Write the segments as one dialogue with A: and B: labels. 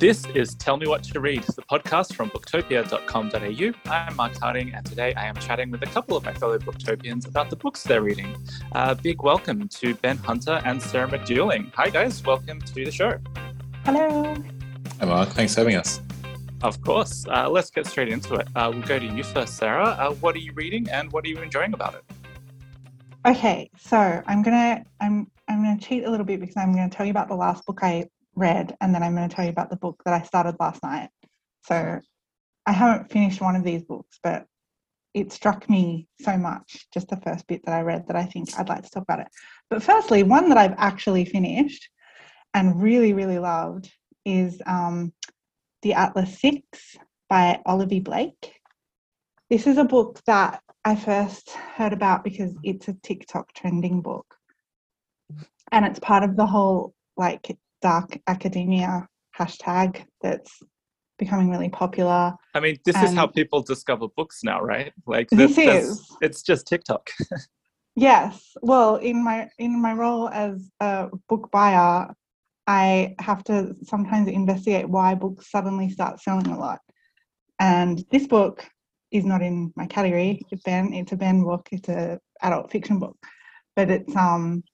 A: This is Tell Me What to Read, the podcast from booktopia.com.au. I'm Mark Harding, and today I am chatting with a couple of my fellow booktopians about the books they're reading. Uh, big welcome to Ben Hunter and Sarah McDuling. Hi, guys. Welcome to the show.
B: Hello.
C: Hi, Mark. Thanks for having us.
A: Of course. Uh, let's get straight into it. Uh, we'll go to you first, Sarah. Uh, what are you reading, and what are you enjoying about it?
B: Okay, so I'm gonna I'm I'm gonna cheat a little bit because I'm gonna tell you about the last book I read, and then I'm going to tell you about the book that I started last night. So I haven't finished one of these books, but it struck me so much, just the first bit that I read, that I think I'd like to talk about it. But firstly, one that I've actually finished and really, really loved is um, The Atlas Six by Olivia Blake. This is a book that I first heard about because it's a TikTok trending book. And it's part of the whole like dark academia hashtag that's becoming really popular.
A: I mean, this and is how people discover books now, right? Like
B: this, this is
A: it's just TikTok.
B: yes. Well, in my in my role as a book buyer, I have to sometimes investigate why books suddenly start selling a lot. And this book is not in my category. It's Ben. It's a Ben book. It's a adult fiction book, but it's um,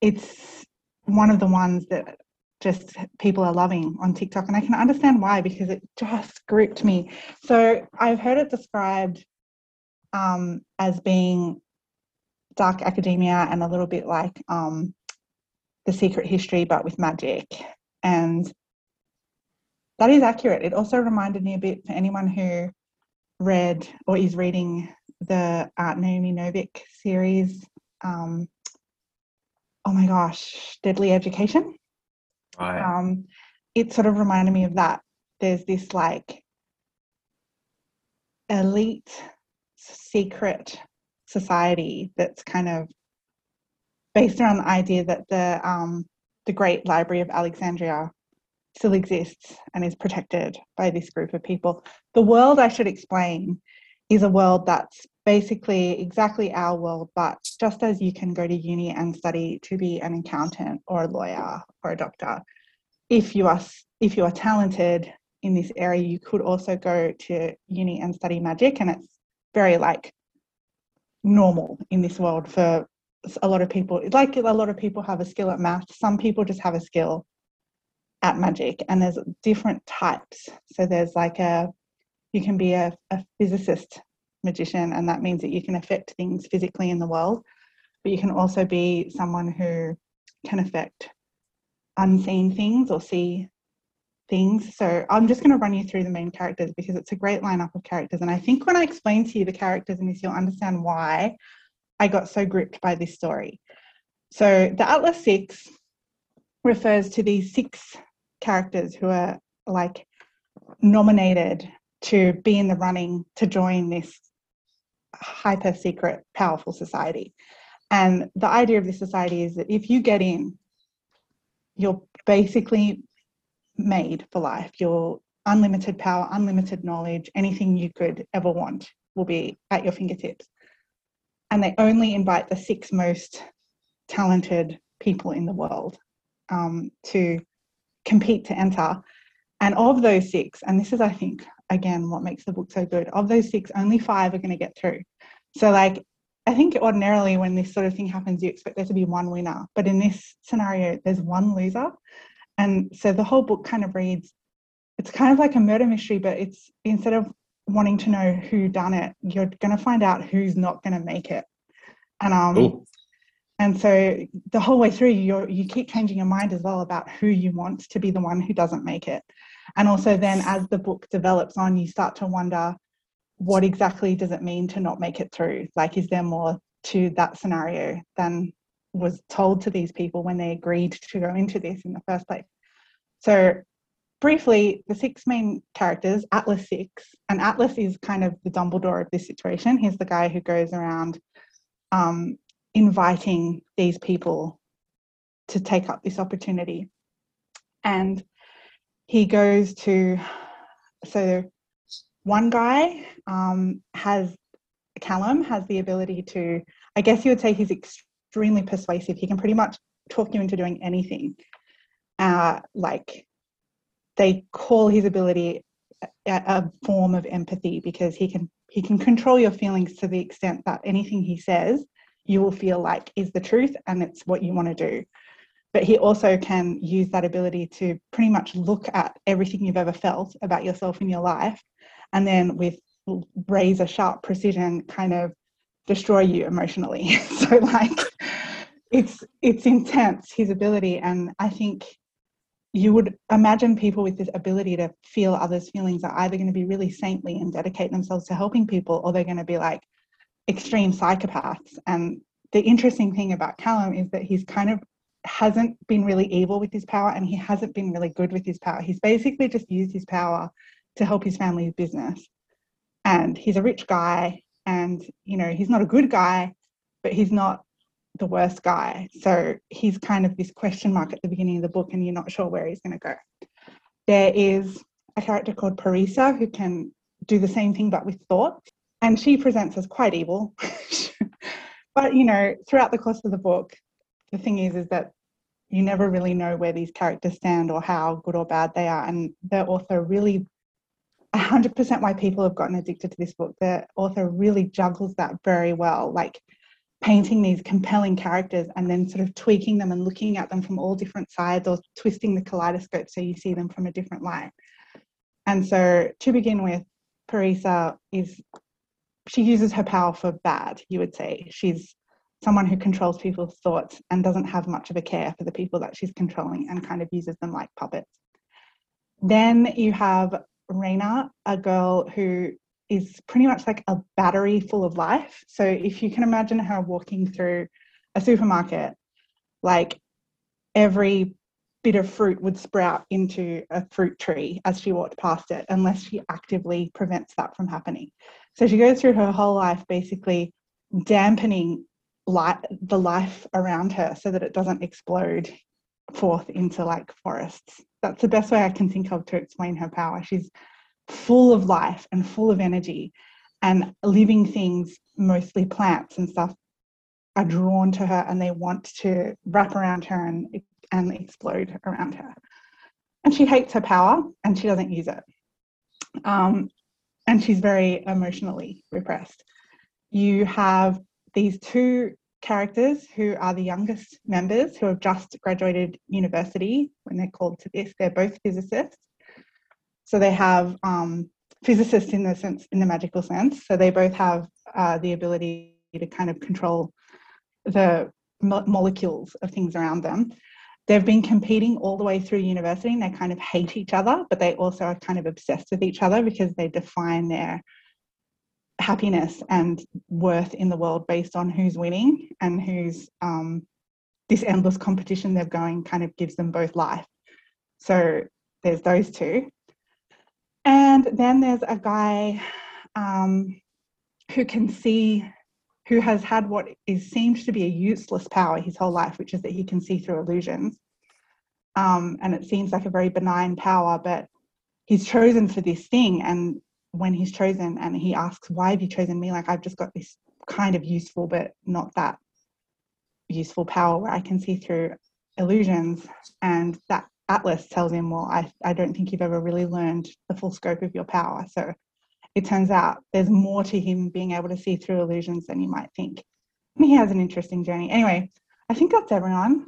B: it's one of the ones that just people are loving on TikTok. And I can understand why because it just gripped me. So I've heard it described um, as being dark academia and a little bit like um, the secret history, but with magic. And that is accurate. It also reminded me a bit for anyone who read or is reading the uh, Naomi Novik series. Um, oh my gosh, Deadly Education.
C: Right.
B: Um, it sort of reminded me of that. There's this like elite secret society that's kind of based around the idea that the um, the Great Library of Alexandria still exists and is protected by this group of people. The world, I should explain, is a world that's basically exactly our world, but just as you can go to uni and study to be an accountant or a lawyer or a doctor, if you are if you are talented in this area, you could also go to uni and study magic, and it's very like normal in this world for a lot of people. Like a lot of people have a skill at math, some people just have a skill at magic, and there's different types. So there's like a you can be a, a physicist magician, and that means that you can affect things physically in the world. But you can also be someone who can affect unseen things or see things. So I'm just going to run you through the main characters because it's a great lineup of characters. And I think when I explain to you the characters in this, you'll understand why I got so gripped by this story. So the Atlas Six refers to these six characters who are like nominated to be in the running to join this hyper secret, powerful society. And the idea of this society is that if you get in, you're basically made for life. You're unlimited power, unlimited knowledge, anything you could ever want will be at your fingertips. And they only invite the six most talented people in the world um, to compete to enter. And of those six, and this is, I think, again, what makes the book so good. Of those six, only five are going to get through. So, like, I think ordinarily when this sort of thing happens, you expect there to be one winner. But in this scenario, there's one loser. And so the whole book kind of reads it's kind of like a murder mystery, but it's instead of wanting to know who done it, you're going to find out who's not going to make it. And um, Ooh. and so the whole way through, you you keep changing your mind as well about who you want to be the one who doesn't make it. And also, then as the book develops on, you start to wonder what exactly does it mean to not make it through? Like, is there more to that scenario than was told to these people when they agreed to go into this in the first place? So, briefly, the six main characters, Atlas Six, and Atlas is kind of the Dumbledore of this situation. He's the guy who goes around um, inviting these people to take up this opportunity. And he goes to so one guy um, has Callum has the ability to I guess you would say he's extremely persuasive. He can pretty much talk you into doing anything, uh, like they call his ability a, a form of empathy because he can he can control your feelings to the extent that anything he says you will feel like is the truth and it's what you want to do but he also can use that ability to pretty much look at everything you've ever felt about yourself in your life and then with razor sharp precision kind of destroy you emotionally. So like it's it's intense his ability and i think you would imagine people with this ability to feel others feelings are either going to be really saintly and dedicate themselves to helping people or they're going to be like extreme psychopaths. And the interesting thing about callum is that he's kind of hasn't been really evil with his power and he hasn't been really good with his power he's basically just used his power to help his family's business and he's a rich guy and you know he's not a good guy but he's not the worst guy. So he's kind of this question mark at the beginning of the book, and you're not sure where he's going to go. There is a character called Parisa who can do the same thing but with thoughts, and she presents as quite evil. but you know, throughout the course of the book, the thing is, is that you never really know where these characters stand or how good or bad they are, and the author really 100% why people have gotten addicted to this book. The author really juggles that very well. Like painting these compelling characters and then sort of tweaking them and looking at them from all different sides or twisting the kaleidoscope so you see them from a different light. And so to begin with, Parisa is she uses her power for bad, you would say. She's someone who controls people's thoughts and doesn't have much of a care for the people that she's controlling and kind of uses them like puppets. Then you have Reina, a girl who is pretty much like a battery full of life. So if you can imagine her walking through a supermarket, like every bit of fruit would sprout into a fruit tree as she walked past it, unless she actively prevents that from happening. So she goes through her whole life basically dampening light, the life around her so that it doesn't explode forth into like forests. That's the best way I can think of to explain her power. She's full of life and full of energy and living things mostly plants and stuff are drawn to her and they want to wrap around her and, and explode around her and she hates her power and she doesn't use it um, and she's very emotionally repressed you have these two characters who are the youngest members who have just graduated university when they're called to this they're both physicists so they have um, physicists in the sense, in the magical sense. So they both have uh, the ability to kind of control the mo- molecules of things around them. They've been competing all the way through university and they kind of hate each other, but they also are kind of obsessed with each other because they define their happiness and worth in the world based on who's winning and who's um, this endless competition they're going kind of gives them both life. So there's those two. And then there's a guy um, who can see, who has had what is seems to be a useless power his whole life, which is that he can see through illusions. Um, and it seems like a very benign power, but he's chosen for this thing. And when he's chosen, and he asks, "Why have you chosen me?" Like I've just got this kind of useful, but not that useful power where I can see through illusions, and that Atlas tells him, Well, I, I don't think you've ever really learned the full scope of your power. So it turns out there's more to him being able to see through illusions than you might think. And he has an interesting journey. Anyway, I think that's everyone.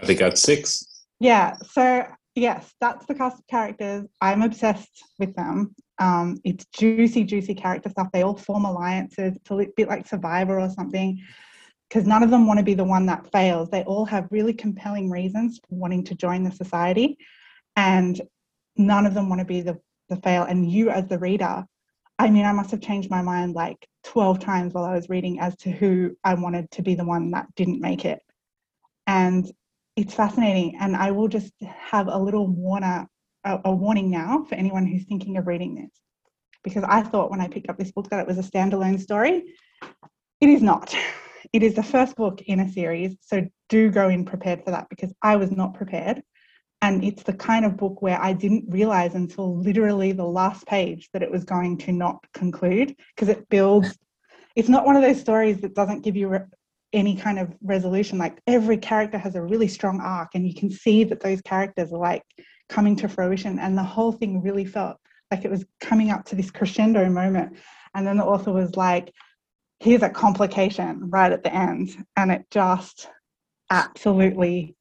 C: I think that's six.
B: Yeah. So, yes, that's the cast of characters. I'm obsessed with them. Um, it's juicy, juicy character stuff. They all form alliances. It's a bit like Survivor or something because none of them want to be the one that fails. They all have really compelling reasons for wanting to join the society, and none of them want to be the, the fail. And you, as the reader, I mean, I must have changed my mind like 12 times while I was reading as to who I wanted to be the one that didn't make it. And it's fascinating. And I will just have a little warner, a, a warning now for anyone who's thinking of reading this. Because I thought when I picked up this book that it was a standalone story. It is not. It is the first book in a series, so do go in prepared for that because I was not prepared. And it's the kind of book where I didn't realize until literally the last page that it was going to not conclude because it builds. It's not one of those stories that doesn't give you re- any kind of resolution. Like every character has a really strong arc, and you can see that those characters are like coming to fruition. And the whole thing really felt like it was coming up to this crescendo moment. And then the author was like, here's a complication right at the end. And it just absolutely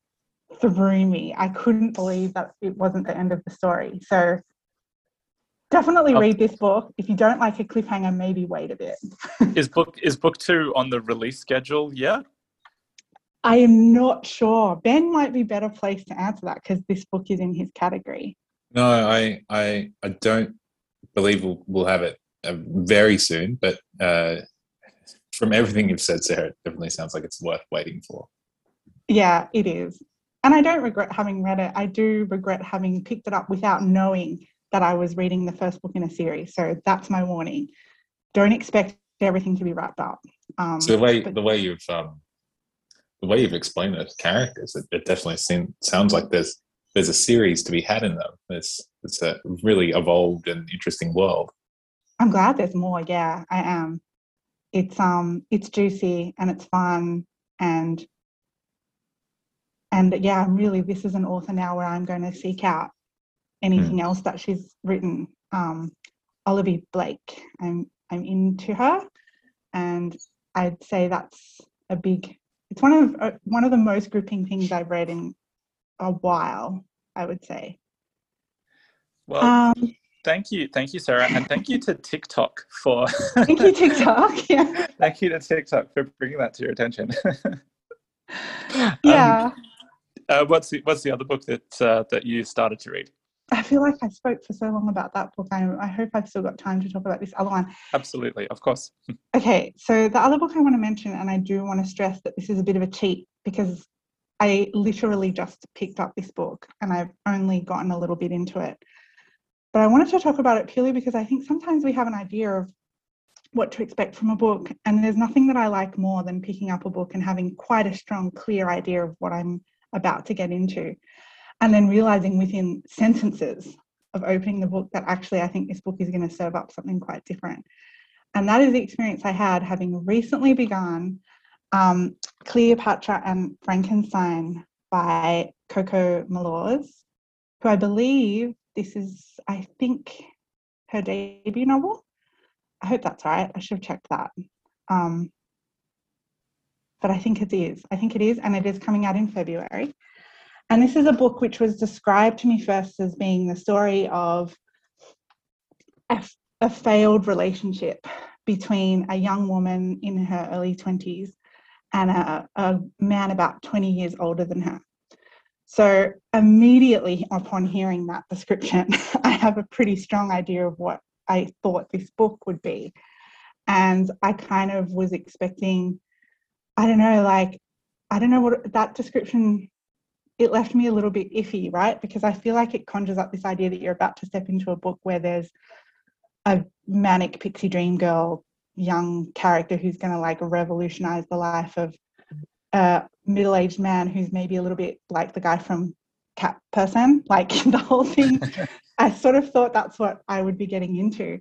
B: threw me. I couldn't believe that it wasn't the end of the story. So definitely
A: Oh.
B: read this book. If you don't like a cliffhanger, maybe wait a bit.
A: Is book is book two on the release schedule yet?
B: I am not sure. Ben might be better placed to answer that because this book is in his category.
C: No, I, I, I don't believe we'll, we'll have it uh, very soon. But uh, from everything you've said, Sarah, it definitely sounds like it's worth waiting for.
B: Yeah, it is. And I don't regret having read it. I do regret having picked it up without knowing that I was reading the first book in a series. So that's my warning. Don't expect everything to be wrapped up. Um,
C: So the way
B: but-
C: the way you've um, the way you've explained those characters, it, it definitely seem, sounds like there's there's a series to be had in them. It's it's a really evolved and interesting world.
B: I'm glad there's more. Yeah, I am. It's um, it's juicy and it's fun and and yeah, I'm really. This is an author now where I'm going to seek out anything else that she's written. Um, Olivia Blake. I'm I'm into her, and I'd say that's a big. It's one of uh, one of the most gripping things I've read in a while. I would say.
A: Well,
B: Um,
A: thank you, thank you, Sarah, and thank you to TikTok for
B: thank you, TikTok. Yeah.
A: thank you to TikTok for bringing that to your attention. Um,
B: Yeah.
A: uh, what's the, what's the other book that uh, that you started to read?
B: I feel like I spoke for so long about that book. I, I hope I've still got time to talk about this other one.
A: Absolutely, of course.
B: Okay, so the other book I want to mention, and I do want to stress that this is a bit of a cheat because I literally just picked up this book and I've only gotten a little bit into it. But I wanted to talk about it purely because I think sometimes we have an idea of what to expect from a book, and there's nothing that I like more than picking up a book and having quite a strong, clear idea of what I'm about to get into, and then realizing within sentences of opening the book that actually I think this book is going to serve up something quite different. And that is the experience I had having recently begun um, Cleopatra and Frankenstein by Coco Mellors, who I believe this is, I think, her debut novel. I hope that's right. I should have checked that. Um, but I think it is. I think it is, and it is coming out in February. And this is a book which was described to me first as being the story of a, a failed relationship between a young woman in her early 20s and a, a man about 20 years older than her. So, immediately upon hearing that description, I have a pretty strong idea of what I thought this book would be. And I kind of was expecting, I don't know, like, I don't know what that description, it left me a little bit iffy, right? Because I feel like it conjures up this idea that you're about to step into a book where there's a manic pixie dream girl young character who's going to like revolutionize the life of a middle-aged man who's maybe a little bit like the guy from cat person like the whole thing. I sort of thought that's what i would be getting into.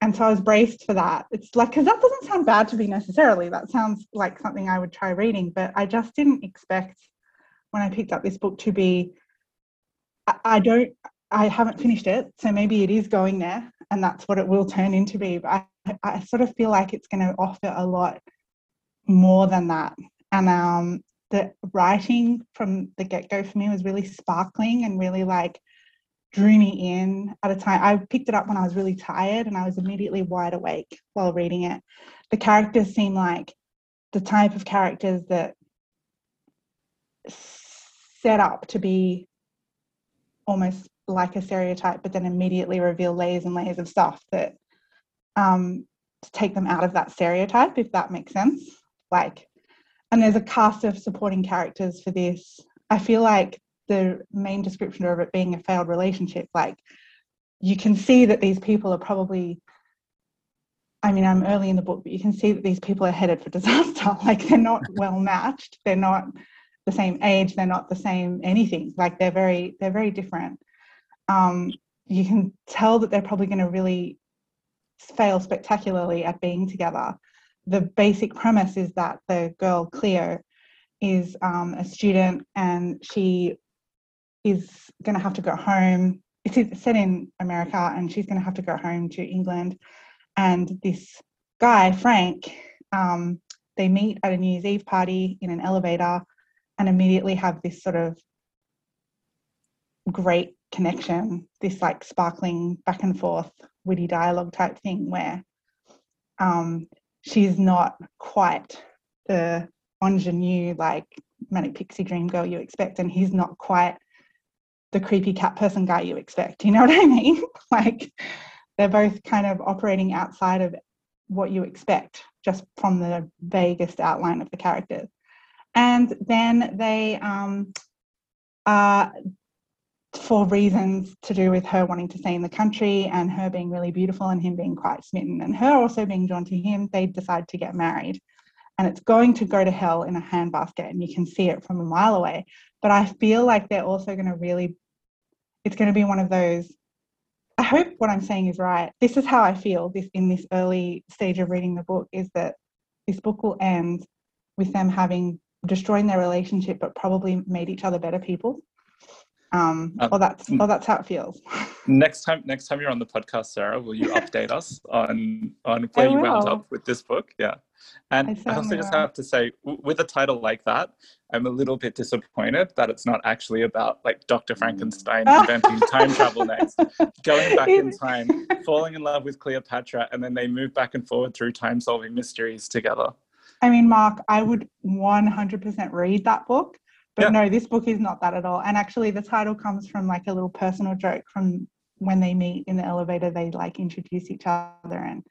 B: And so i was braced for that. It's like because that doesn't sound bad to me necessarily. That sounds like something i would try reading but i just didn't expect when i picked up this book to be i, don't i haven't finished it so maybe it is going there and that's what it will turn into be but i, I sort of feel like it's going to offer a lot more than that. And um the writing from the get-go for me was really sparkling and really like drew me in at a time. I picked it up when i was really tired and i was immediately wide awake while reading it. The characters seem like the type of characters that set up to be almost like a stereotype but then immediately reveal layers and layers of stuff that um to take them out of that stereotype if that makes sense. Like and there's a cast of supporting characters for this. I feel like the main description of it being a failed relationship like you can see that these people are probably i mean i'm early in the book but you can see that these people are headed for disaster. Like they're not well matched. They're not the same age they're not the same anything like they're very they're very different um, you can tell that they're probably going to really fail spectacularly at being together the basic premise is that the girl Cleo is um, a student and she is going to have to go home. It's set in America, and she's going to have to go home to England. And this guy, Frank, um, they meet at a New Year's Eve party in an elevator and immediately have this sort of great connection, this like sparkling back and forth, witty dialogue type thing where um, she's not quite the ingenue, like manic pixie dream girl you expect, and he's not quite the creepy cat person guy you expect. You know what I mean? like they're both kind of operating outside of what you expect just from the vaguest outline of the characters. And then they, um, uh, for reasons to do with her wanting to stay in the country and her being really beautiful and him being quite smitten and her also being drawn to him, they decide to get married. And it's going to go to hell in a handbasket, and you can see it from a mile away. But I feel like they're also going to really, it's going to be one of those I hope what I'm saying is right. This is how I feel this in this early stage of reading the book is that this book will end with them having destroying their relationship but probably made each other better people. Um, um well that's well that's how it feels.
A: Next time next time you're on the podcast, Sarah, will you update us on on where you wound up with this book? Yeah. And I, I also just have to say, with a title like that, I'm a little bit disappointed that it's not actually about like Dr. Frankenstein inventing time travel next, going back in time, falling in love with Cleopatra, and then they move back and forward through time solving mysteries together.
B: I mean, Mark, I would 100% read that book, but yeah. no, this book is not that at all. And actually, the title comes from like a little personal joke from when they meet in the elevator, they like introduce each other and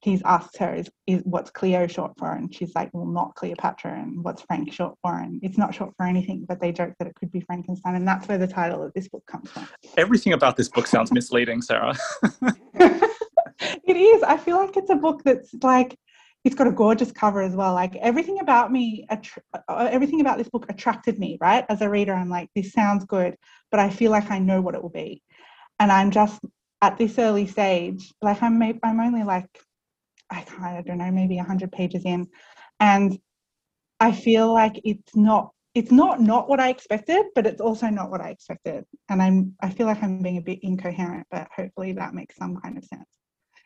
B: he's asked her, is, is what's Cleo short for? And she's like, well, not Cleopatra. And what's Frank short for? And it's not short for anything, but they joke that it could be Frankenstein. And that's where the title of this book comes from.
A: Everything about this book sounds misleading, Sarah.
B: it is. I feel like it's a book that's like, it's got a gorgeous cover as well. Like everything about me, uh, everything about this book attracted me, right? As a reader, I'm like, this sounds good, but I feel like I know what it will be. And I'm just at this early stage, like I'm, I'm only like I kind of don't know, maybe 100 pages in. And I feel like it's not it's not not what I expected, but it's also not what I expected. And I'm I feel like I'm being a bit incoherent, but hopefully that makes some kind of sense.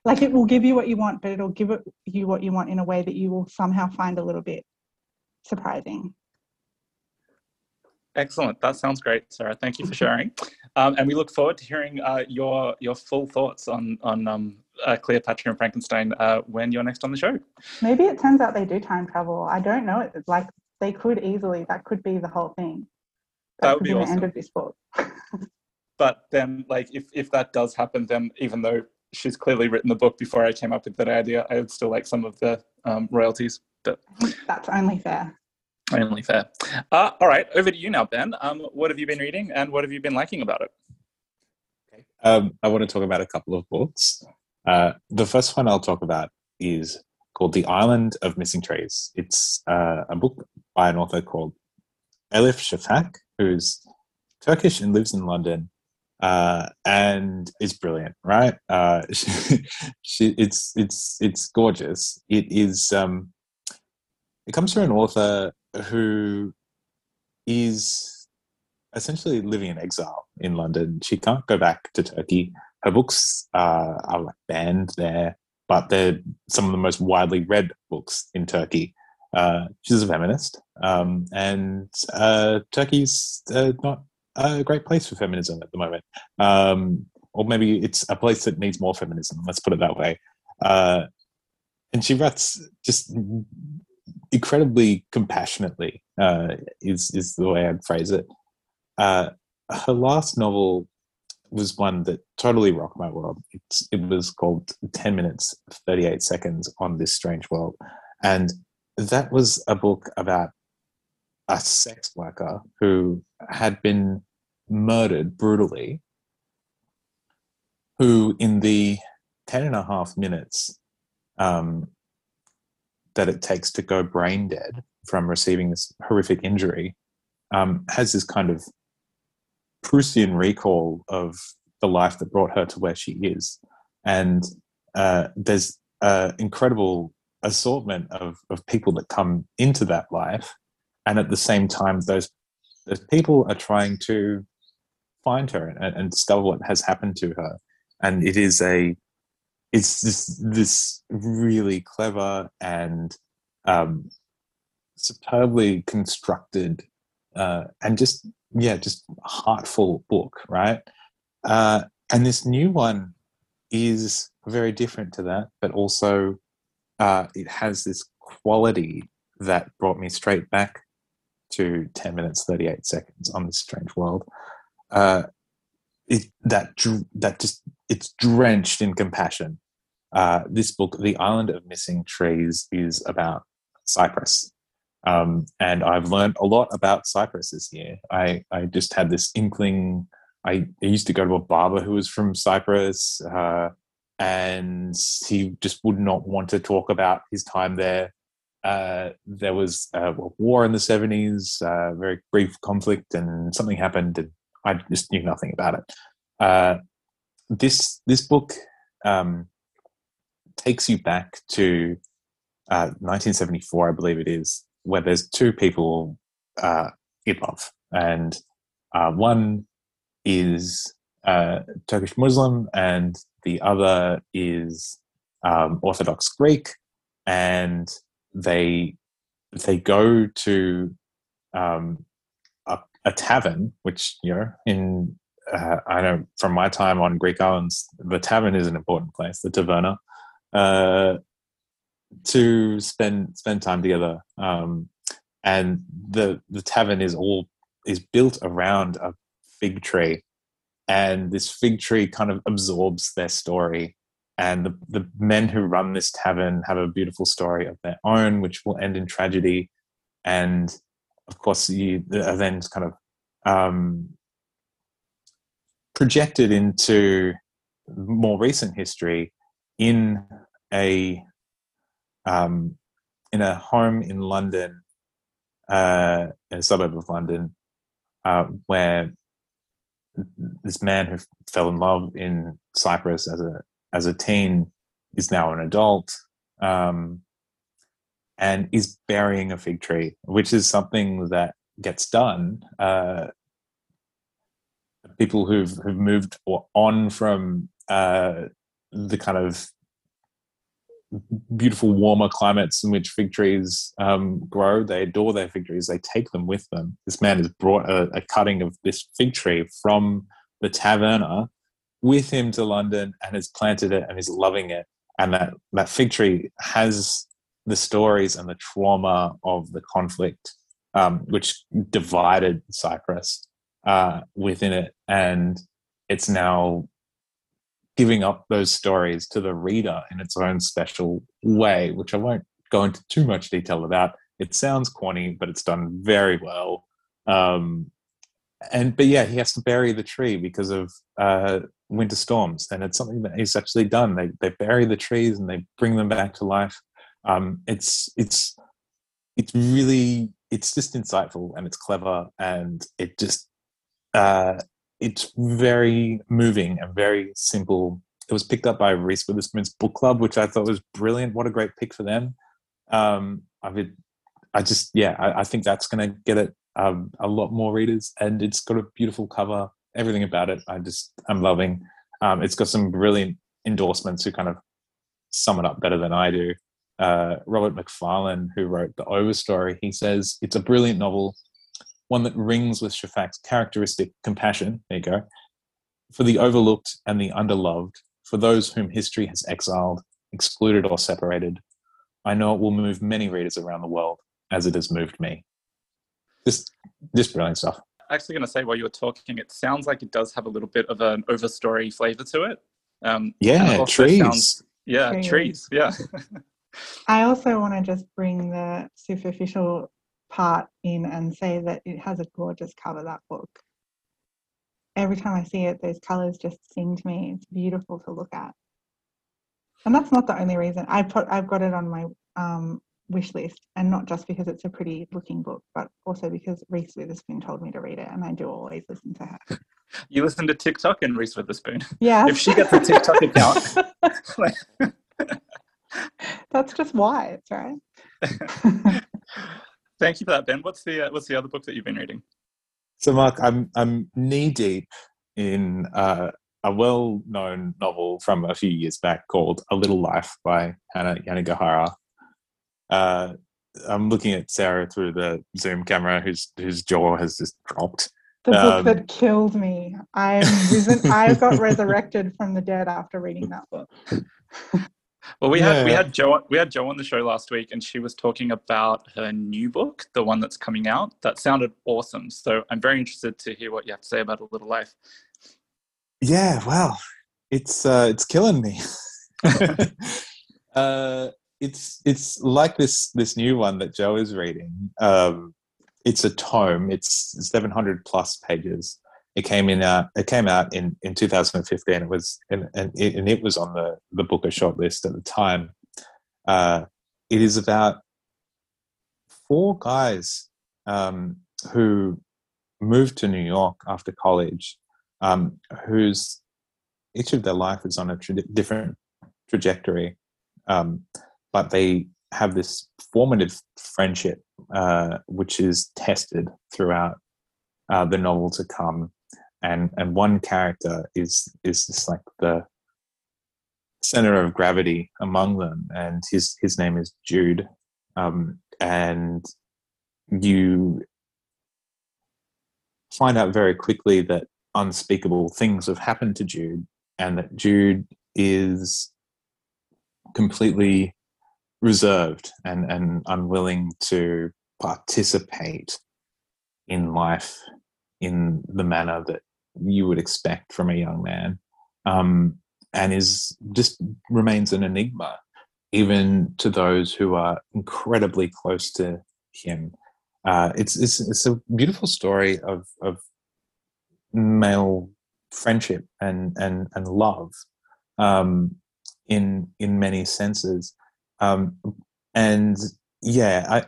B: Like it will give you what you want, but it'll give it, you what you want in a way that you will somehow find a little bit surprising.
A: Excellent. That sounds great, Sarah. Thank you for sharing. Um, and we look forward to hearing uh, your your full thoughts on on um, uh, Cleopatra and Frankenstein uh, when you're next on the show.
B: Maybe it turns out they do time travel. I don't know. It's like they could easily. That could be the whole thing.
A: That, that would be, be awesome.
B: the end of this book.
A: but then, like, if if that does happen, then even though she's clearly written the book before I came up with that idea, I would still like some of the um, royalties. But
B: that's only fair.
A: Only fair. Uh, all right, over to you now, Ben. Um, what have you been reading and what have you been liking about it?
C: Okay. Um, I want to talk about a couple of books. Uh, the first one I'll talk about is called The Island of Missing Trees. It's uh, a book by an author called Elif Shafak, who's Turkish and lives in London uh, and it's brilliant, right? Uh, she, she, it's, it's, it's gorgeous. It is, um, it comes from an author who is essentially living in exile in London. She can't go back to Turkey. Her books uh, are like banned there, but they're some of the most widely read books in Turkey. Uh, she's a feminist, um, and uh, Turkey's uh, not a great place for feminism at the moment. Um, or maybe it's a place that needs more feminism. Let's put it that way. Uh, and she writes just incredibly compassionately uh, is is the way I'd phrase it. Uh, her last novel was one that totally rocked my world. It's, it was called 10 minutes 38 seconds on this strange world and that was a book about a sex worker who had been murdered brutally who in the 10 and a half minutes um, that it takes to go brain dead from receiving this horrific injury um, has this kind of Proustian recall of the life that brought her to where she is. And uh, there's an incredible assortment of, of people that come into that life. And at the same time, those, those people are trying to find her and, and discover what has happened to her. And it is a, it's this this really clever and um, superbly constructed uh, and just yeah, just heartful book, right? Uh, and this new one is very different to that, but also uh, it has this quality that brought me straight back to 10 minutes 38 seconds on this strange world uh, it, that that just it's drenched in compassion. Uh, this book the island of missing trees is about cyprus um, and i've learned a lot about cyprus this year i, I just had this inkling. I, used to go to a barber who was from cyprus uh, and he just would not want to talk about his time there. Uh, there was a war in the 70s, uh, very brief conflict, and something happened, and I just knew nothing about it. Uh, this this book um, takes you back to 1974, uh, I believe it is, where there's two people uh, in love, and uh, one is Turkish Muslim, and the other is um, Orthodox Greek, and they they go to um, a, tavern, which you know, in uh, I know from my time on Greek islands, the tavern is an important place, the taverna, uh, to spend spend time together. Um, and the the tavern is all is built around a fig tree, and this fig tree kind of absorbs their story and the, the men who run this tavern have a beautiful story of their own, which will end in tragedy. And of course, you are then kind of um, projected into more recent history in a um, in a home in London, uh, in a suburb of London, uh, where this man who fell in love in Cyprus as a as a teen is now an adult um, and is burying a fig tree, which is something that gets done. Uh, people who've, who've moved on from uh, the kind of beautiful warmer climates in which fig trees um, grow they adore their fig trees they take them with them this man has brought a, a cutting of this fig tree from the taverna with him to London and has planted it and is loving it. And that, that fig tree has the stories and the trauma of the conflict, um, which divided Cyprus uh, within it. And it's now giving up those stories to the reader in its own special way, which I won't go into too much detail about. It sounds corny, but it's done very well. Um, and but yeah, he has to bury the tree because of uh, winter storms, and it's something that he's actually done. They they bury the trees and they bring them back to life. Um, it's it's it's really it's just insightful and it's clever and it just uh, it's very moving and very simple. It was picked up by Reese Witherspoon's book club, which I thought was brilliant. What a great pick for them. Um, I mean, I just yeah, I, I think that's going to get it um, a lot more readers, and it's got a beautiful cover. Everything about it, I just I'm loving. Um, it's got some brilliant endorsements who kind of sum it up better than I do. Uh, Robert Macfarlane, who wrote The Overstory, he says it's a brilliant novel, one that rings with Shafak's characteristic compassion. There you go. For the overlooked and the underloved, for those whom history has exiled, excluded, or separated. I know it will move many readers around the world as it has moved me This, just brilliant stuff.
A: Actually, going to say while you were talking, it sounds like it does have a little bit of an overstory flavor to it.
C: Um, yeah, it trees. Sounds,
A: yeah, trees. trees yeah.
B: I also want to just bring the superficial part in and say that it has a gorgeous cover. That book. Every time I see it, those colors just sing to me. It's beautiful to look at. And that's not the only reason. I put I've got it on my um, wish list and not just because it's a pretty looking book but also because reese witherspoon told me to read it and i do always listen to her
A: you listen to tiktok and reese witherspoon
B: yeah
A: if she gets a tiktok account
B: that's just why it's right
A: thank you for that ben what's the uh, what's the other book that you've been reading
C: so mark i'm i'm knee deep in uh, a well-known novel from a few years back called A Little Life by Hanya Yanagihara. Uh, I'm looking at Sarah through the Zoom camera, whose whose jaw has just dropped.
B: The book
C: Um,
B: that killed me. I'm risen, I got resurrected from the dead after reading that book.
A: Well, we had we had Joe we had Joe on the show last week, and she was talking about her new book, the one that's coming out. That sounded awesome. So I'm very interested to hear what you have to say about A Little Life.
C: Yeah, well, it's uh, it's killing me. uh, it's it's like this this new one that Joe is reading. Um, it's a tome. It's 700 plus pages. It came in out. It came out in in 2015. It was and and it, and it was on the the Booker shortlist at the time. Uh, it is about four guys um, who moved to New York after college um, whose each of their life is on a tra- different trajectory, um, but they have this formative friendship, uh, which is tested throughout uh, the novel to come. And and one character is is just like the center of gravity among them, and his his name is Jude, um, and you find out very quickly that unspeakable things have happened to Jude, and that Jude is completely reserved and, and unwilling to participate in life in the manner that you would expect from a young man, um, and is just remains an enigma, even to those who are incredibly close to him. Uh, it's, it's it's a beautiful story of of male friendship and and and love um, in in many senses, um, and yeah, I,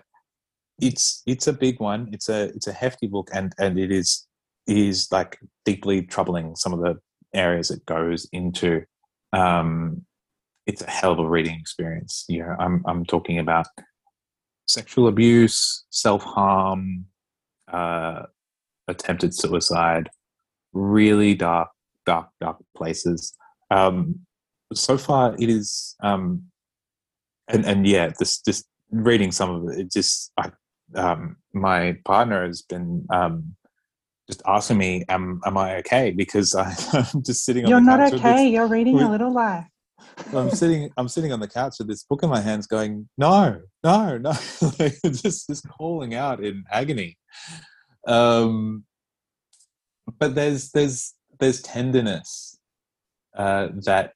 C: it's it's a big one. It's a it's a hefty book, and and it is is like deeply troubling. Some of the areas it goes into. Um, it's a hell of a reading experience. You know, I'm I'm talking about sexual abuse, self harm, uh, attempted suicide, really dark, dark, dark places. Um, so far, it is, um, and and yeah, this just reading some of it, it just I, um, my partner has been um, just asking me, "Am am I okay?" Because I, I'm just sitting on
B: You're
C: the
B: not
C: couch with this-
B: okay. You're reading
C: with-
B: a little life.
C: I'm sitting I'm sitting on the couch with this book in my hands going, no, no, no, like, just just calling out in agony. Um but there's there's there's tenderness uh that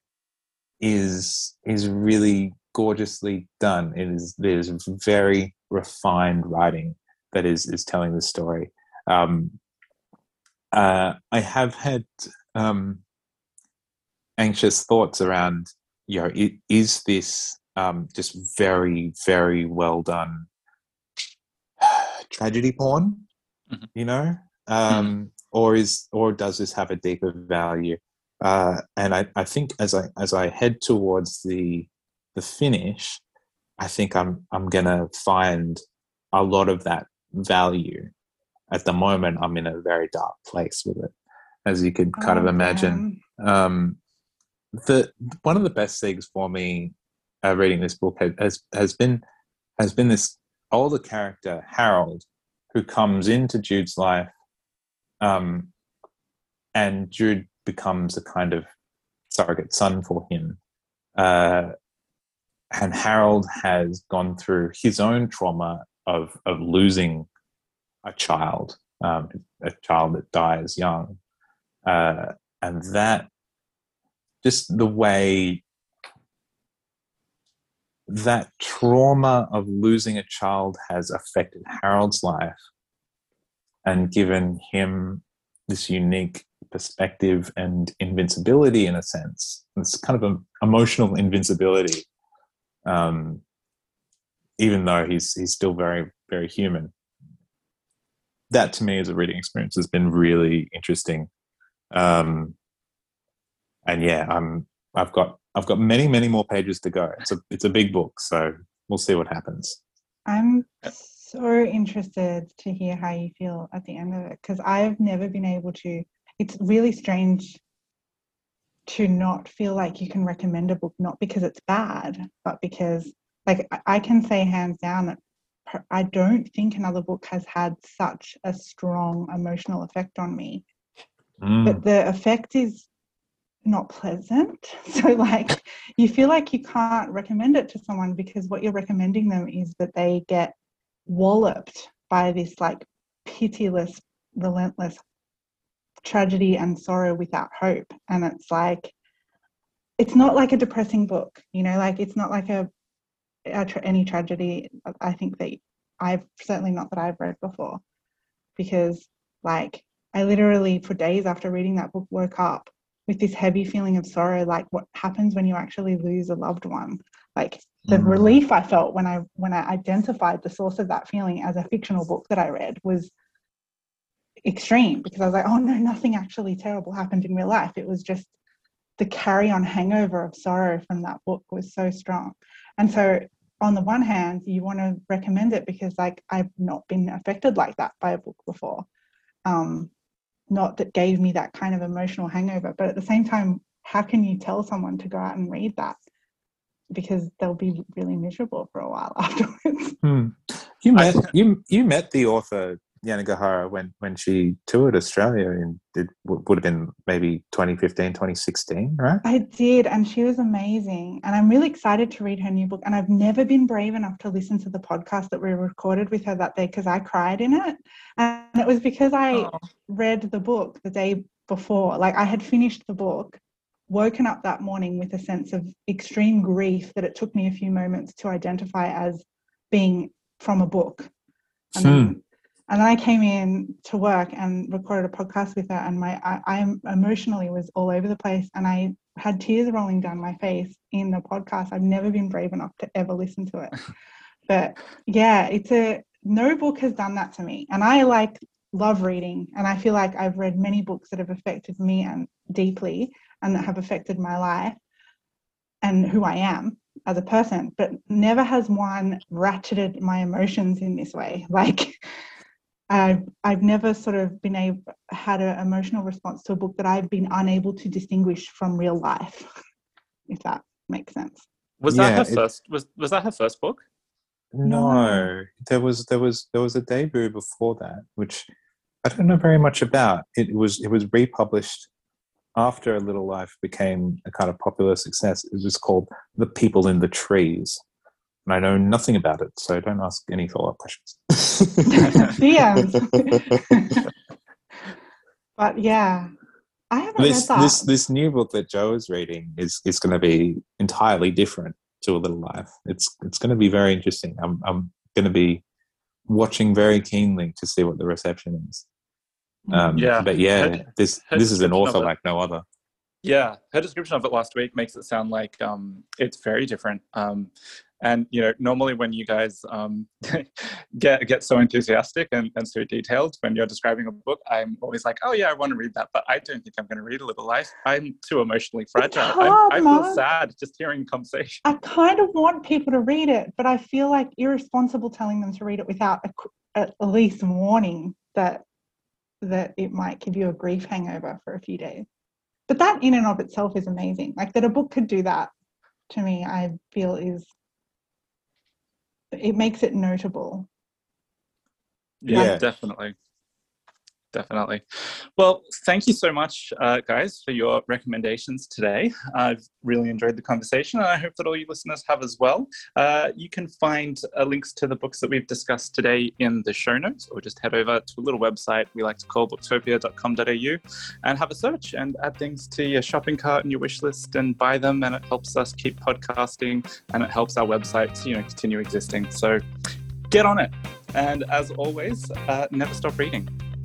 C: is is really gorgeously done. It is there's very refined writing that is is telling the story. Um uh I have had um anxious thoughts around you know is this um, just very very well done tragedy porn
A: Mhm.
C: you know? Um, or is or does this have a deeper value? Uh, and I, I think as I as I head towards the the finish I think I'm I'm gonna find a lot of that value at the moment I'm in a very dark place with it as you could kind of
B: Oh,
C: imagine um, the one of the best things for me uh, reading this book has, has has been has been this older character Harold who comes into Jude's life, um, and Jude becomes a kind of surrogate son for him. Uh, and Harold has gone through his own trauma of of losing a child, um, a child that dies young, uh, and that just the way that trauma of losing a child has affected Harold's life and given him this unique perspective and invincibility in a sense. It's kind of an emotional invincibility, um, even though he's he's still very very human. That to me as a reading experience has been really interesting. Um, and yeah, I'm I've got I've got many many more pages to go. It's a it's a big book, so we'll see what happens.
B: I'm so interested to hear how you feel at the end of it because I've never been able to. it's really strange to not feel like you can recommend a book not because it's bad, but because like I can say hands down that I don't think another book has had such a strong emotional effect on me. Mm. But the effect is not pleasant. So, like, you feel like you can't recommend it to someone because what you're recommending them is that they get walloped by this, like, pitiless, relentless tragedy and sorrow without hope. And it's like, it's not like a depressing book, you know, like, it's not like a, any tragedy. I think that I've certainly not that I've read before because, like, I literally, for days after reading that book, woke up with this heavy feeling of sorrow like what happens when you actually lose a loved one like the mm. relief i felt when i when i identified the source of that feeling as a fictional book that i read was extreme because i was like oh no nothing actually terrible happened in real life it was just the carry on hangover of sorrow from that book was so strong and so on the one hand you want to recommend it because like i've not been affected like that by a book before. Um, not that gave me that kind of emotional hangover but at the same time how can you tell someone to go out and read that? Because they'll be really miserable for a while afterwards.
C: Hmm. you met you you met the author Yanagihara when when she toured Australia and it would have been maybe 2015 2016 right
B: I did and she was amazing and I'm really excited to read her new book and I've never been brave enough to listen to the podcast that we recorded with her that day because I cried in it and it was because I oh. read the book the day before like I had finished the book woken up that morning with a sense of extreme grief that it took me a few moments to identify as being from a book and hmm. And then I came in to work and recorded a podcast with her, and my I, I emotionally was all over the place, and I had tears rolling down my face in the podcast. I've never been brave enough to ever listen to it, but yeah, it's a no book has done that to me, and I like love reading, and I feel like I've read many books that have affected me and deeply, and that have affected my life and who I am as a person, but never has one ratcheted my emotions in this way. Like I've, I've never sort of been able had an emotional response to a book that I've been unable to distinguish from real life, if that makes sense.
A: Was yeah, that her it, first? Was was that her first book?
C: No, there was there was there was a debut before that, which I don't know very much about. It was it was republished after A Little Life became a kind of popular success. It was called The People in the Trees, and I know nothing about it, so don't ask any follow up questions.
B: yeah. but yeah, I haven't
C: this,
B: read that.
C: This this new book that Joe is reading is is going to be entirely different to A Little Life. It's it's going to be very interesting. I'm I'm going to be watching very keenly to see what the reception is.
A: Mm. Um, yeah,
C: but yeah, her, this her this is an author like no other.
A: Yeah, her description of it last week makes it sound like um, it's very different. Um, and you know, normally when you guys um, get get so enthusiastic and, and so detailed when you're describing a book, I'm always like, oh yeah, I want to read that, but I don't think I'm going to read A Little Life. I'm too emotionally fragile. Hard, I feel sad just hearing conversation.
B: I kind of want people to read it, but I feel like irresponsible telling them to read it without a, at least warning that that it might give you a grief hangover for a few days. But that in and of itself is amazing. Like that a book could do that to me, I feel is it makes it notable.
A: Yeah, yeah. definitely. Definitely. Well, thank you so much, uh, guys, for your recommendations today. I've really enjoyed the conversation, and I hope that all you listeners have as well. Uh, you can find uh, links to the books that we've discussed today in the show notes, or just head over to a little website we like to call booktopia.com.au and have a search and add things to your shopping cart and your wish list and buy them. And it helps us keep podcasting and it helps our website you know continue existing. So get on it. And as always, uh, never stop reading.